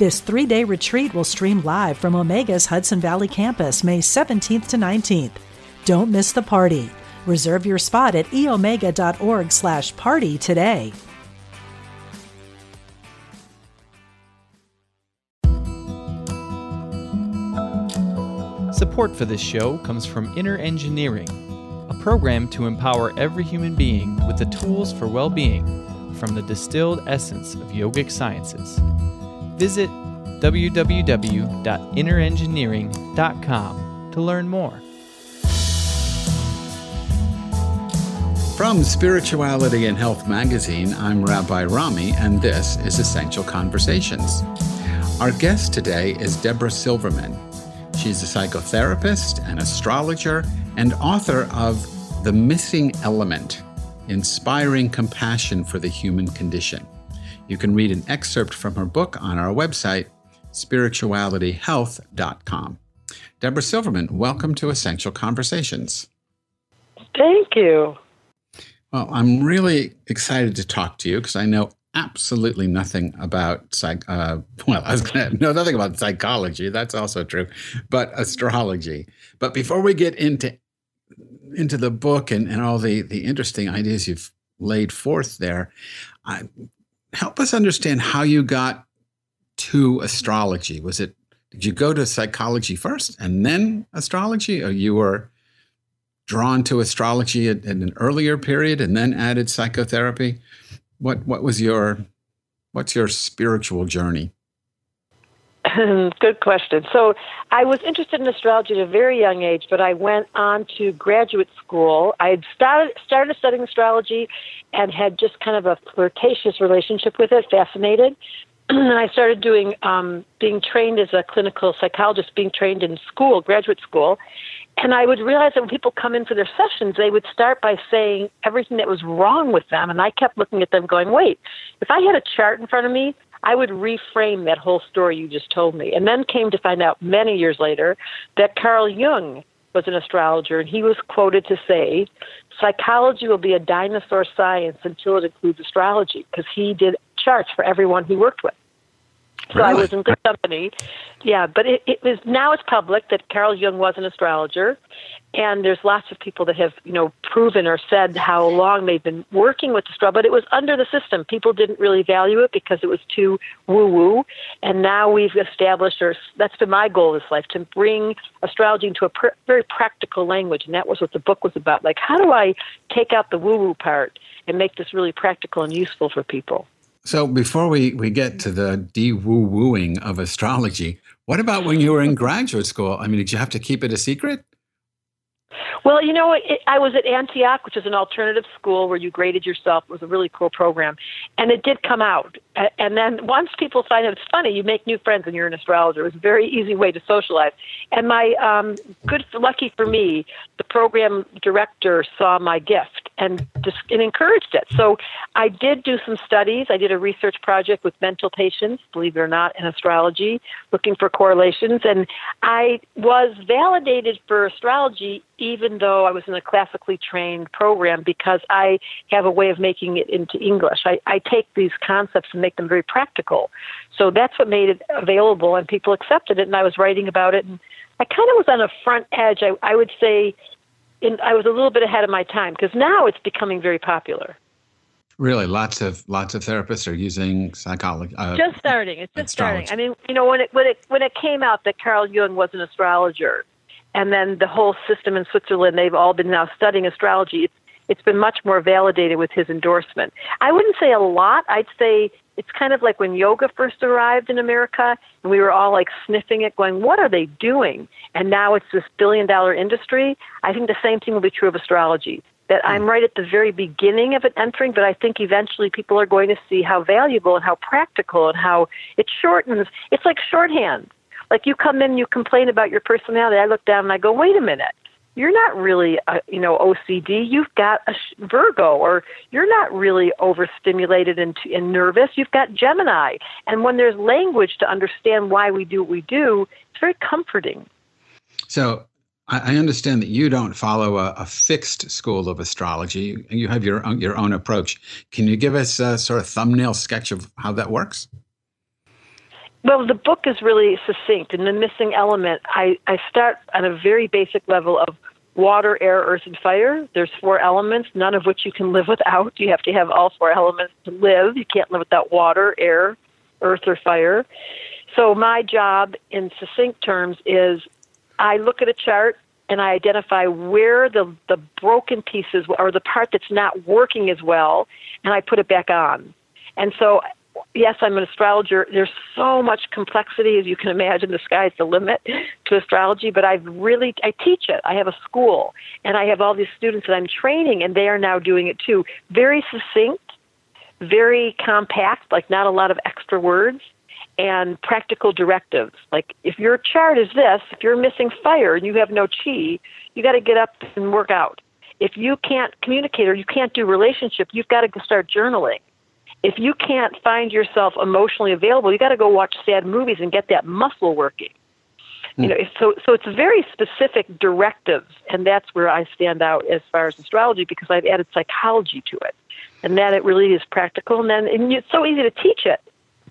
This three day retreat will stream live from Omega's Hudson Valley campus May 17th to 19th. Don't miss the party. Reserve your spot at eomega.org slash party today. Support for this show comes from Inner Engineering, a program to empower every human being with the tools for well being from the distilled essence of yogic sciences visit www.innerengineering.com to learn more. From Spirituality and Health magazine, I'm Rabbi Rami, and this is Essential Conversations. Our guest today is Debra Silverman. She's a psychotherapist, an astrologer, and author of The Missing Element Inspiring Compassion for the Human Condition. You can read an excerpt from her book on our website, spiritualityhealth.com. Debra Silverman, welcome to Essential Conversations. Thank you. Well, I'm really excited to talk to you because I know absolutely nothing about psych. Uh, well, I was going to know nothing about psychology. That's also true, but astrology. But before we get into into the book and, and all the the interesting ideas you've laid forth there, I help us understand how you got to astrology. Was it did you go to psychology first and then astrology, or you were drawn to astrology at, at an earlier period and then added psychotherapy? What what was your what's your spiritual journey? Good question. So I was interested in astrology at a very young age, but I went on to graduate school. I had started started studying astrology and had just kind of a flirtatious relationship with it, fascinated. and I started doing um, being trained as a clinical psychologist, being trained in school, graduate school. And I would realize that when people come in for their sessions, they would start by saying everything that was wrong with them. And I kept looking at them going, wait, if I had a chart in front of me, I would reframe that whole story you just told me. And then came to find out many years later that Carl Jung was an astrologer, and he was quoted to say, Psychology will be a dinosaur science until it includes astrology, because he did charts for everyone he worked with. So really? I was in good company. Yeah, but it, it was now it's public that Carl Jung was an astrologer, and there's lots of people that have you know proven or said how long they've been working with the straw but it was under the system. People didn't really value it because it was too woo woo and now we've established or that's been my goal this life to bring astrology into a pr- very practical language. And that was what the book was about. Like how do i take out the woo woo part and make this really practical and useful for people so before we, we get to the de-woo-wooing of astrology, what about when you were in graduate school? I mean, did you have to keep it a secret? Well, you know, it, I was at Antioch, which is an alternative school where you graded yourself. It was a really cool program, and it did come out. And then once people find out, it's funny. You make new friends, and you're an astrologer. It was a very easy way to socialize. And my um, good, lucky for me, the program director saw my gift and just and encouraged it. So I did do some studies. I did a research project with mental patients, believe it or not, in astrology, looking for correlations, and I was validated for astrology even though I was in a classically trained program, because I have a way of making it into English. I, I take these concepts and make them very practical. So that's what made it available, and people accepted it. And I was writing about it, and I kind of was on a front edge. I, I would say in, I was a little bit ahead of my time because now it's becoming very popular. Really, lots of lots of therapists are using psychology. Uh, just starting. It's just astrology. starting. I mean, you know, when it when it when it came out that Carl Jung was an astrologer, and then the whole system in Switzerland, they've all been now studying astrology. It's it's been much more validated with his endorsement. I wouldn't say a lot. I'd say it's kind of like when yoga first arrived in America and we were all like sniffing it, going, What are they doing? And now it's this billion dollar industry. I think the same thing will be true of astrology. That I'm hmm. right at the very beginning of it entering, but I think eventually people are going to see how valuable and how practical and how it shortens. It's like shorthand Like you come in, you complain about your personality. I look down and I go, wait a minute. You're not really, a, you know, OCD. You've got a Virgo, or you're not really overstimulated and, and nervous. You've got Gemini. And when there's language to understand why we do what we do, it's very comforting. So I understand that you don't follow a, a, fixed school of astrology. And you have your own, your own approach. Can you give us a sort of thumbnail sketch of how that works? Well, the book is really succinct. and the missing element, I, I start on a very basic level of water, air, earth, and fire. There's four elements, none of which you can live without. You have to have all four elements to live. You can't live without water, air, earth, or fire. So my job, in succinct terms, is I look at a chart and I identify where the the broken pieces or the part that's not working as well, and I put it back on. And so, yes, I'm an astrologer. There's so much complexity, as you can imagine. The sky's the limit to astrology. But I've really I teach it. I have a school, and I have all these students that I'm training, and they are now doing it too. Very succinct, very compact, like not a lot of extra words and practical directives. Like if your chart is this, if you're missing fire and you have no chi, you got to get up and work out. If you can't communicate or you can't do relationship, you've got to start journaling. If you can't find yourself emotionally available, you got to go watch sad movies and get that muscle working. You know, hmm. so so it's very specific directives, and that's where I stand out as far as astrology because I've added psychology to it, and that it really is practical. And then and it's so easy to teach it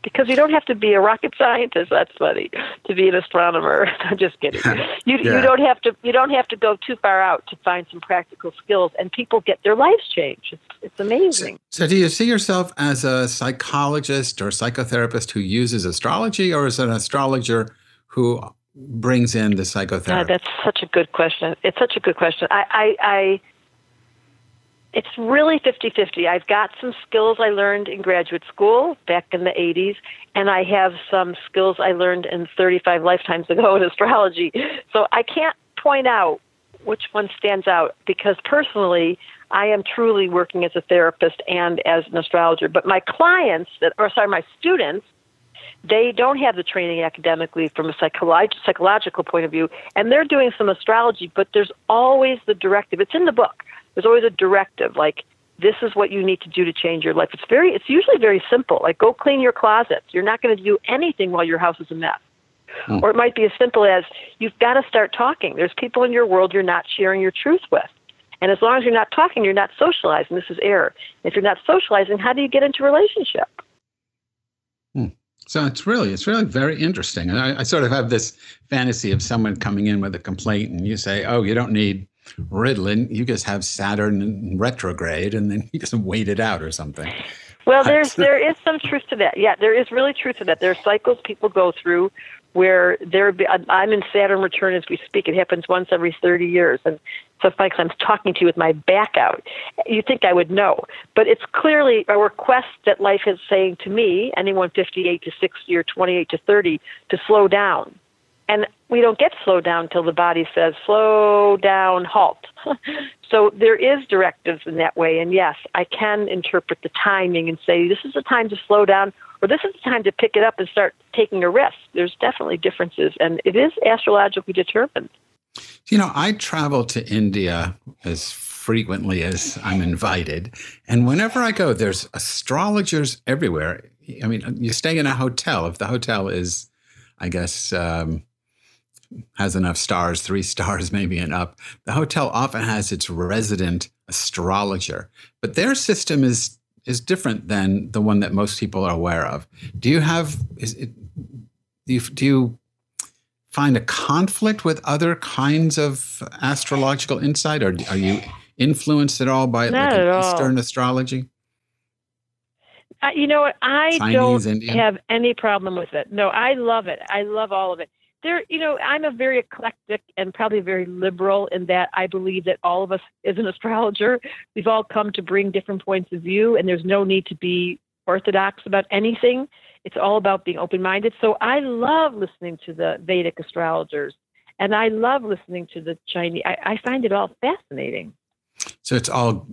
because you don't have to be a rocket scientist. That's funny to be an astronomer. I'm just kidding. You yeah. you don't have to you don't have to go too far out to find some practical skills, and people get their lives changed. It's it's amazing. So, so do you see yourself as a psychologist or psychotherapist who uses astrology, or as an astrologer who brings in the psychotherapy? Uh, that's such a good question. It's such a good question. I I. I it's really 50 50. I've got some skills I learned in graduate school back in the 80s, and I have some skills I learned in 35 lifetimes ago in astrology. So I can't point out which one stands out because personally, I am truly working as a therapist and as an astrologer. But my clients, that, or sorry, my students, they don't have the training academically from a psycholo- psychological point of view, and they're doing some astrology, but there's always the directive. It's in the book there's always a directive like this is what you need to do to change your life. It's very it's usually very simple. Like go clean your closet. You're not going to do anything while your house is a mess. Hmm. Or it might be as simple as you've got to start talking. There's people in your world you're not sharing your truth with. And as long as you're not talking, you're not socializing. This is error. If you're not socializing, how do you get into relationship? Hmm. So it's really, it's really very interesting. And I, I, sort of have this fantasy of someone coming in with a complaint, and you say, "Oh, you don't need Ritalin, you just have Saturn retrograde, and then you just wait it out or something. Well, there's there is some truth to that. Yeah, there is really truth to that. There are cycles people go through where there. be, I'm in Saturn return as we speak. It happens once every 30 years, and so like I'm talking to you with my back out. You think I would know, but it's clearly a request that life is saying to me, anyone 58 to 60 or 28 to 30, to slow down and we don't get slowed down until the body says slow down halt. So there is directives in that way. And yes i can interpret the timing and say this is the time to slow down or this is the time to pick it up and start taking a risk there's definitely differences and it is astrologically determined. You know i travel to india as frequently as i'm invited and whenever i go there's astrologers everywhere. I mean you stay in a hotel. If the hotel is i guess um, has enough stars, three stars maybe and up. The hotel often has its resident astrologer, but their system is is different than the one that most people are aware of. Do you have is it, do you, do you find a conflict with other kinds of astrological insight, or are you influenced at all by Not like Eastern astrology? Uh, you know what? I Chinese, don't Indian? have any problem with it. No, I love it. I love all of it there, you know, I'm a very eclectic and probably very liberal in that I believe that all of us, as an astrologer, we've all come to bring different points of view, and there's no need to be orthodox about anything. It's all about being open minded. So I love listening to the Vedic astrologers, and I love listening to the Chinese. I, I find it all fascinating. So it's all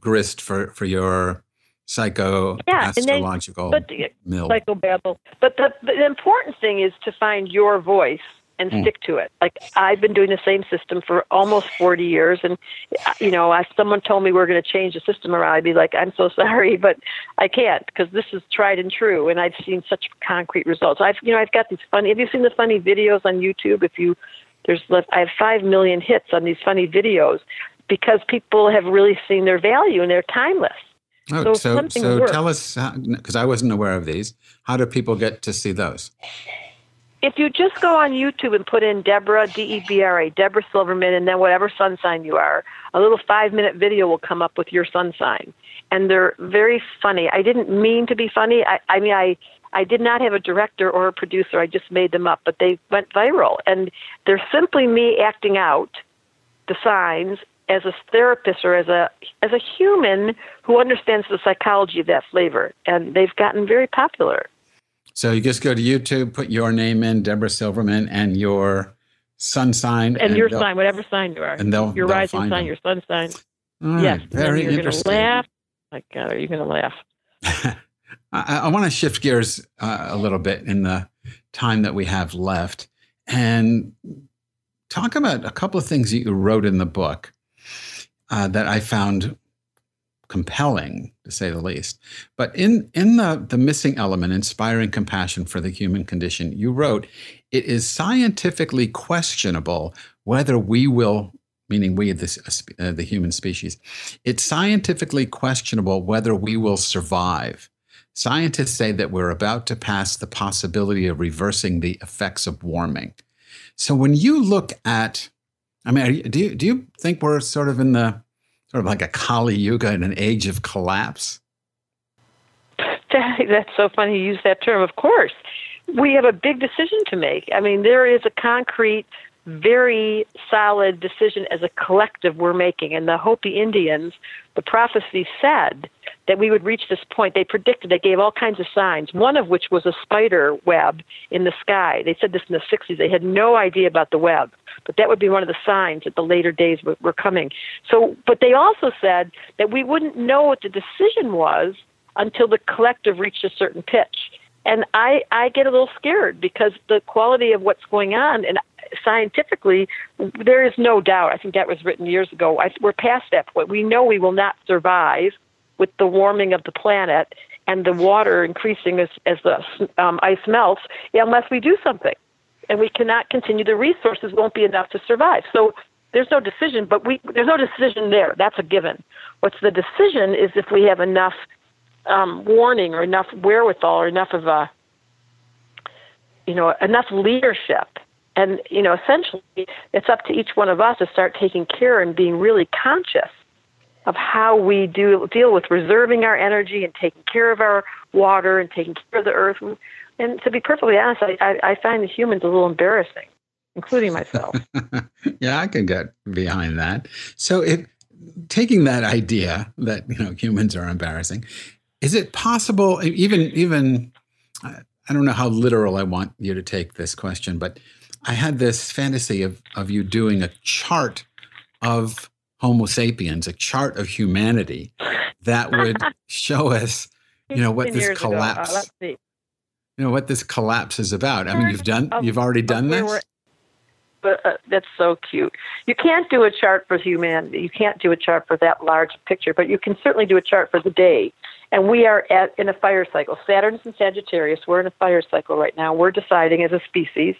grist for for your psycho Yeah, and then- astrological but the- mill. psychobabble. But the, the important thing is to find your voice and Mm. stick to it. Like I've been doing the same system for almost 40 years, and uh, you know, if someone told me we're going to change the system around, I'd be like, I'm so sorry, but I can't because this is tried and true, and I've seen such concrete results. I've you know, I've got these funny. Have you seen the funny videos on YouTube? If you there's left, I have five million hits on these funny videos because people have really seen their value and they're timeless. Oh, so so so works. tell us because I wasn't aware of these. How do people get to see those? if you just go on YouTube and put in Debra D E B R A Debra Silverman and then whatever sun sign you are, a little five minute video will come up with your sun sign, and they're very funny. I didn't mean to be funny. I, I mean I. I did not have a director or a producer. I just made them up, but they went viral. And they're simply me acting out the signs as a therapist or as a as a human who understands the psychology of that flavor. And they've gotten very popular. So you just go to YouTube, put your name in, Debra Silverman, and your sun sign, And, your sign, whatever sign you are, and they'll your they'll rising sign, them. your sun sign. All yes, and very you're interesting. Gonna laugh. My God, are you going to laugh? I, I want to shift gears uh, a little bit in the time that we have left and talk about a couple of things that you wrote in the book uh, that I found compelling, to say the least. But in in the the missing element, inspiring compassion for the human condition, you wrote, "It is scientifically questionable whether we will." Meaning we, this, uh, the human species, it's scientifically questionable whether we will survive. Scientists say that we're about to pass the possibility of reversing the effects of warming. So when you look at, I mean, you, do you do you think we're sort of in the sort of like a Kali Yuga in an age of collapse? That's so funny you use that term. Of course, we have a big decision to make. I mean, there is a concrete, very solid decision as a collective we're making. And the Hopi Indians, the prophecy said that we would reach this point. They predicted, they gave all kinds of signs, one of which was a spider web in the sky. They said this in the 60s. They had no idea about the web, but that would be one of the signs that the later days were, were coming. So, but they also said that we wouldn't know what the decision was until the collective reached a certain pitch. And I, I get a little scared because the quality of what's going on, and scientifically, there is no doubt. I think that was written years ago. I, we're past that point. We know we will not survive with the warming of the planet and the water increasing as, as the um, ice melts unless we do something. And we cannot continue. The resources won't be enough to survive. So there's no decision, but we there's no decision there. That's a given. What's the decision is if we have enough um, warning or enough wherewithal or enough of a you know enough leadership and you know essentially it's up to each one of us to start taking care and being really conscious of how we do deal with reserving our energy and taking care of our water and taking care of the earth and to be perfectly honest i i, I find the humans a little embarrassing including myself yeah, I could get behind that. So, if taking that idea that you know humans are embarrassing, is it possible? Even even I don't know how literal I want you to take this question, but I had this fantasy of of you doing a chart of Homo sapiens, a chart of humanity that would show us, you know, what this years ago. Uh, collapse, you know, what this collapse is about. I mean, you've done, you've already done this. But uh, that's so cute. You can't do a chart for humanity. You can't do a chart for that large picture, but you can certainly do a chart for the day. And we are at in a fire cycle. Saturn's in Sagittarius. We're in a fire cycle right now. We're deciding as a species,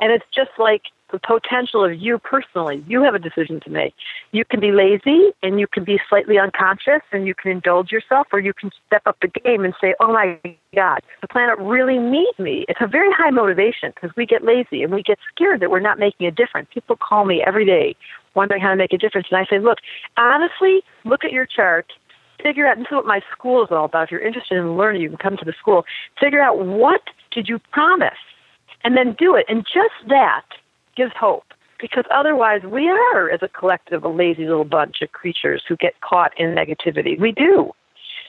and it's just like the potential of you personally. You have a decision to make. You can be lazy and you can be slightly unconscious and you can indulge yourself, or you can step up the game and say, "Oh my God, the planet really needs me." It's a very high motivation because we get lazy and we get scared that we're not making a difference. People call me every day wondering how to make a difference, and I say, "Look, honestly, look at your chart." Figure out, this is what my school is all about. If you're interested in learning, you can come to the school. Figure out what did you promise and then do it. And just that gives hope because otherwise we are, as a collective, a lazy little bunch of creatures who get caught in negativity. We do.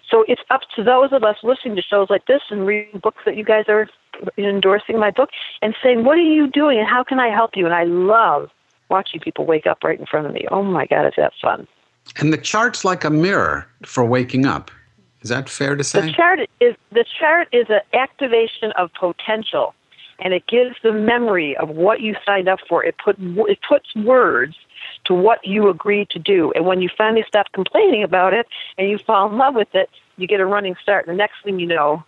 So it's up to those of us listening to shows like this and reading books that you guys are endorsing my book and saying, what are you doing and how can I help you? And I love watching people wake up right in front of me. Oh my God, is that fun? And the chart's like a mirror for waking up. Is that fair to say? The chart is the chart is an activation of potential, and it gives the memory of what you signed up for. It put it puts words to what you agreed to do, and when you finally stop complaining about it and you fall in love with it, you get a running start. And the next thing you know,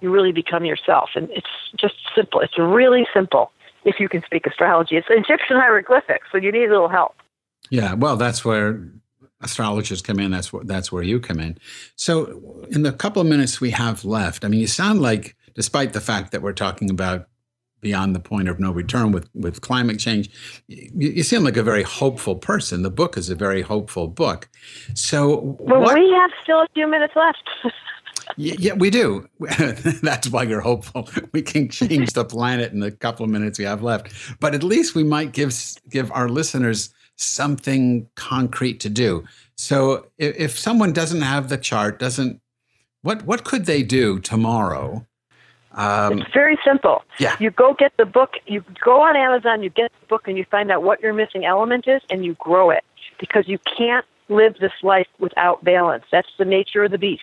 you really become yourself, and it's just simple. It's really simple if you can speak astrology. It's Egyptian hieroglyphics, so you need a little help. Yeah, well, that's where astrologers come in. That's where that's where you come in. So, in the couple of minutes we have left, I mean, you sound like, despite the fact that we're talking about beyond the point of no return with with climate change, you, you seem like a very hopeful person. The book is a very hopeful book. So, well, what, we have still a few minutes left. Yeah, we do. That's why you're hopeful. We can change the planet in the couple of minutes we have left. But at least we might give give our listeners something concrete to do. So if, if someone doesn't have the chart, doesn't what what could they do tomorrow? Um, it's very simple. Yeah. You go get the book. You go on Amazon. You get the book, and you find out what your missing element is, and you grow it because you can't live this life without balance. That's the nature of the beast.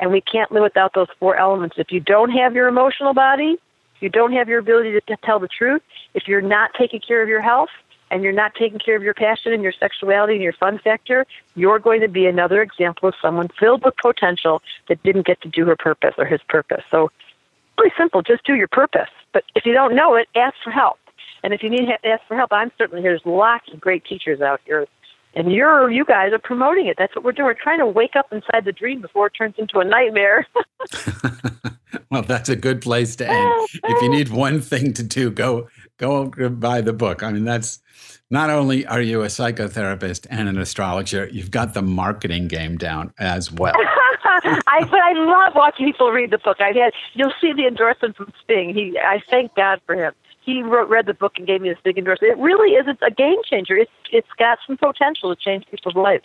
And we can't live without those four elements. If you don't have your emotional body, if you don't have your ability to, to tell the truth, if you're not taking care of your health, and you're not taking care of your passion and your sexuality and your fun factor, you're going to be another example of someone filled with potential that didn't get to do her purpose or his purpose. So, really simple, just do your purpose. But if you don't know it, ask for help. And if you need to ask for help, I'm certainly. There's lots of great teachers out here and you're you guys are promoting it. That's what we're doing. We're trying to wake up inside the dream before it turns into a nightmare. well, that's a good place to end. if you need one thing to do, go go buy the book. I mean, that's not only are you a psychotherapist and an astrologer, you've got the marketing game down as well. I but I love watching people read the book. I've had you'll see the endorsement from Sting. He I thank God for him he wrote, read the book and gave me this big endorsement. It really is it's a game changer. It's it's got some potential to change people's lives.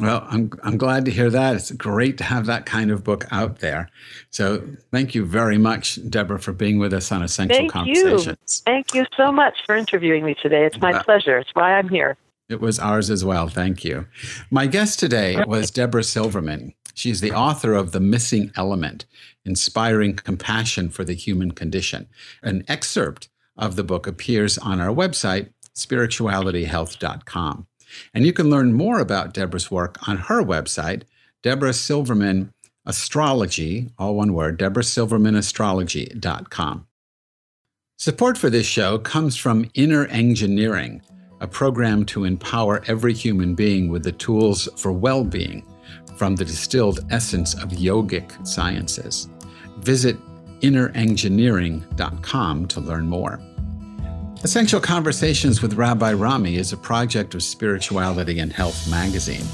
Well, I'm I'm glad to hear that. It's great to have that kind of book out there. So thank you very much, Debra, for being with us on Essential thank Conversations. You. Thank you so much for interviewing me today. It's my uh, pleasure. It's why I'm here. It was ours as well. Thank you. My guest today was Debra Silverman. She's the author of The Missing Element Inspiring Compassion for the Human Condition, an excerpt of the book appears on our website, spiritualityhealth.com. And you can learn more about Debra's work on her website, Debra Silverman Astrology, all one word, debrasilvermanastrology.com. Support for this show comes from Inner Engineering, a program to empower every human being with the tools for well being from the distilled essence of yogic sciences. Visit innerengineering.com to learn more. Essential Conversations with Rabbi Rami is a project of Spirituality and Health magazine.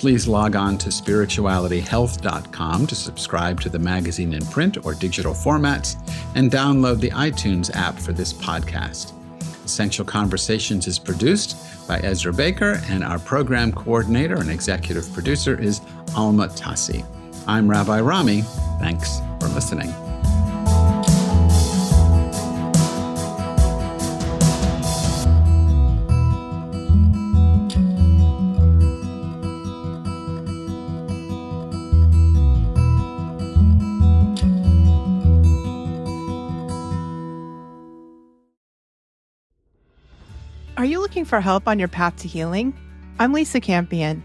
Please log on to spiritualityhealth.com to subscribe to the magazine in print or digital formats and download the iTunes app for this podcast. Essential Conversations is produced by Ezra Baker, and our program coordinator and executive producer is Alma Tassi. I'm Rabbi Rami. Thanks for listening. Are you looking for help on your path to healing? I'm Lisa Campion.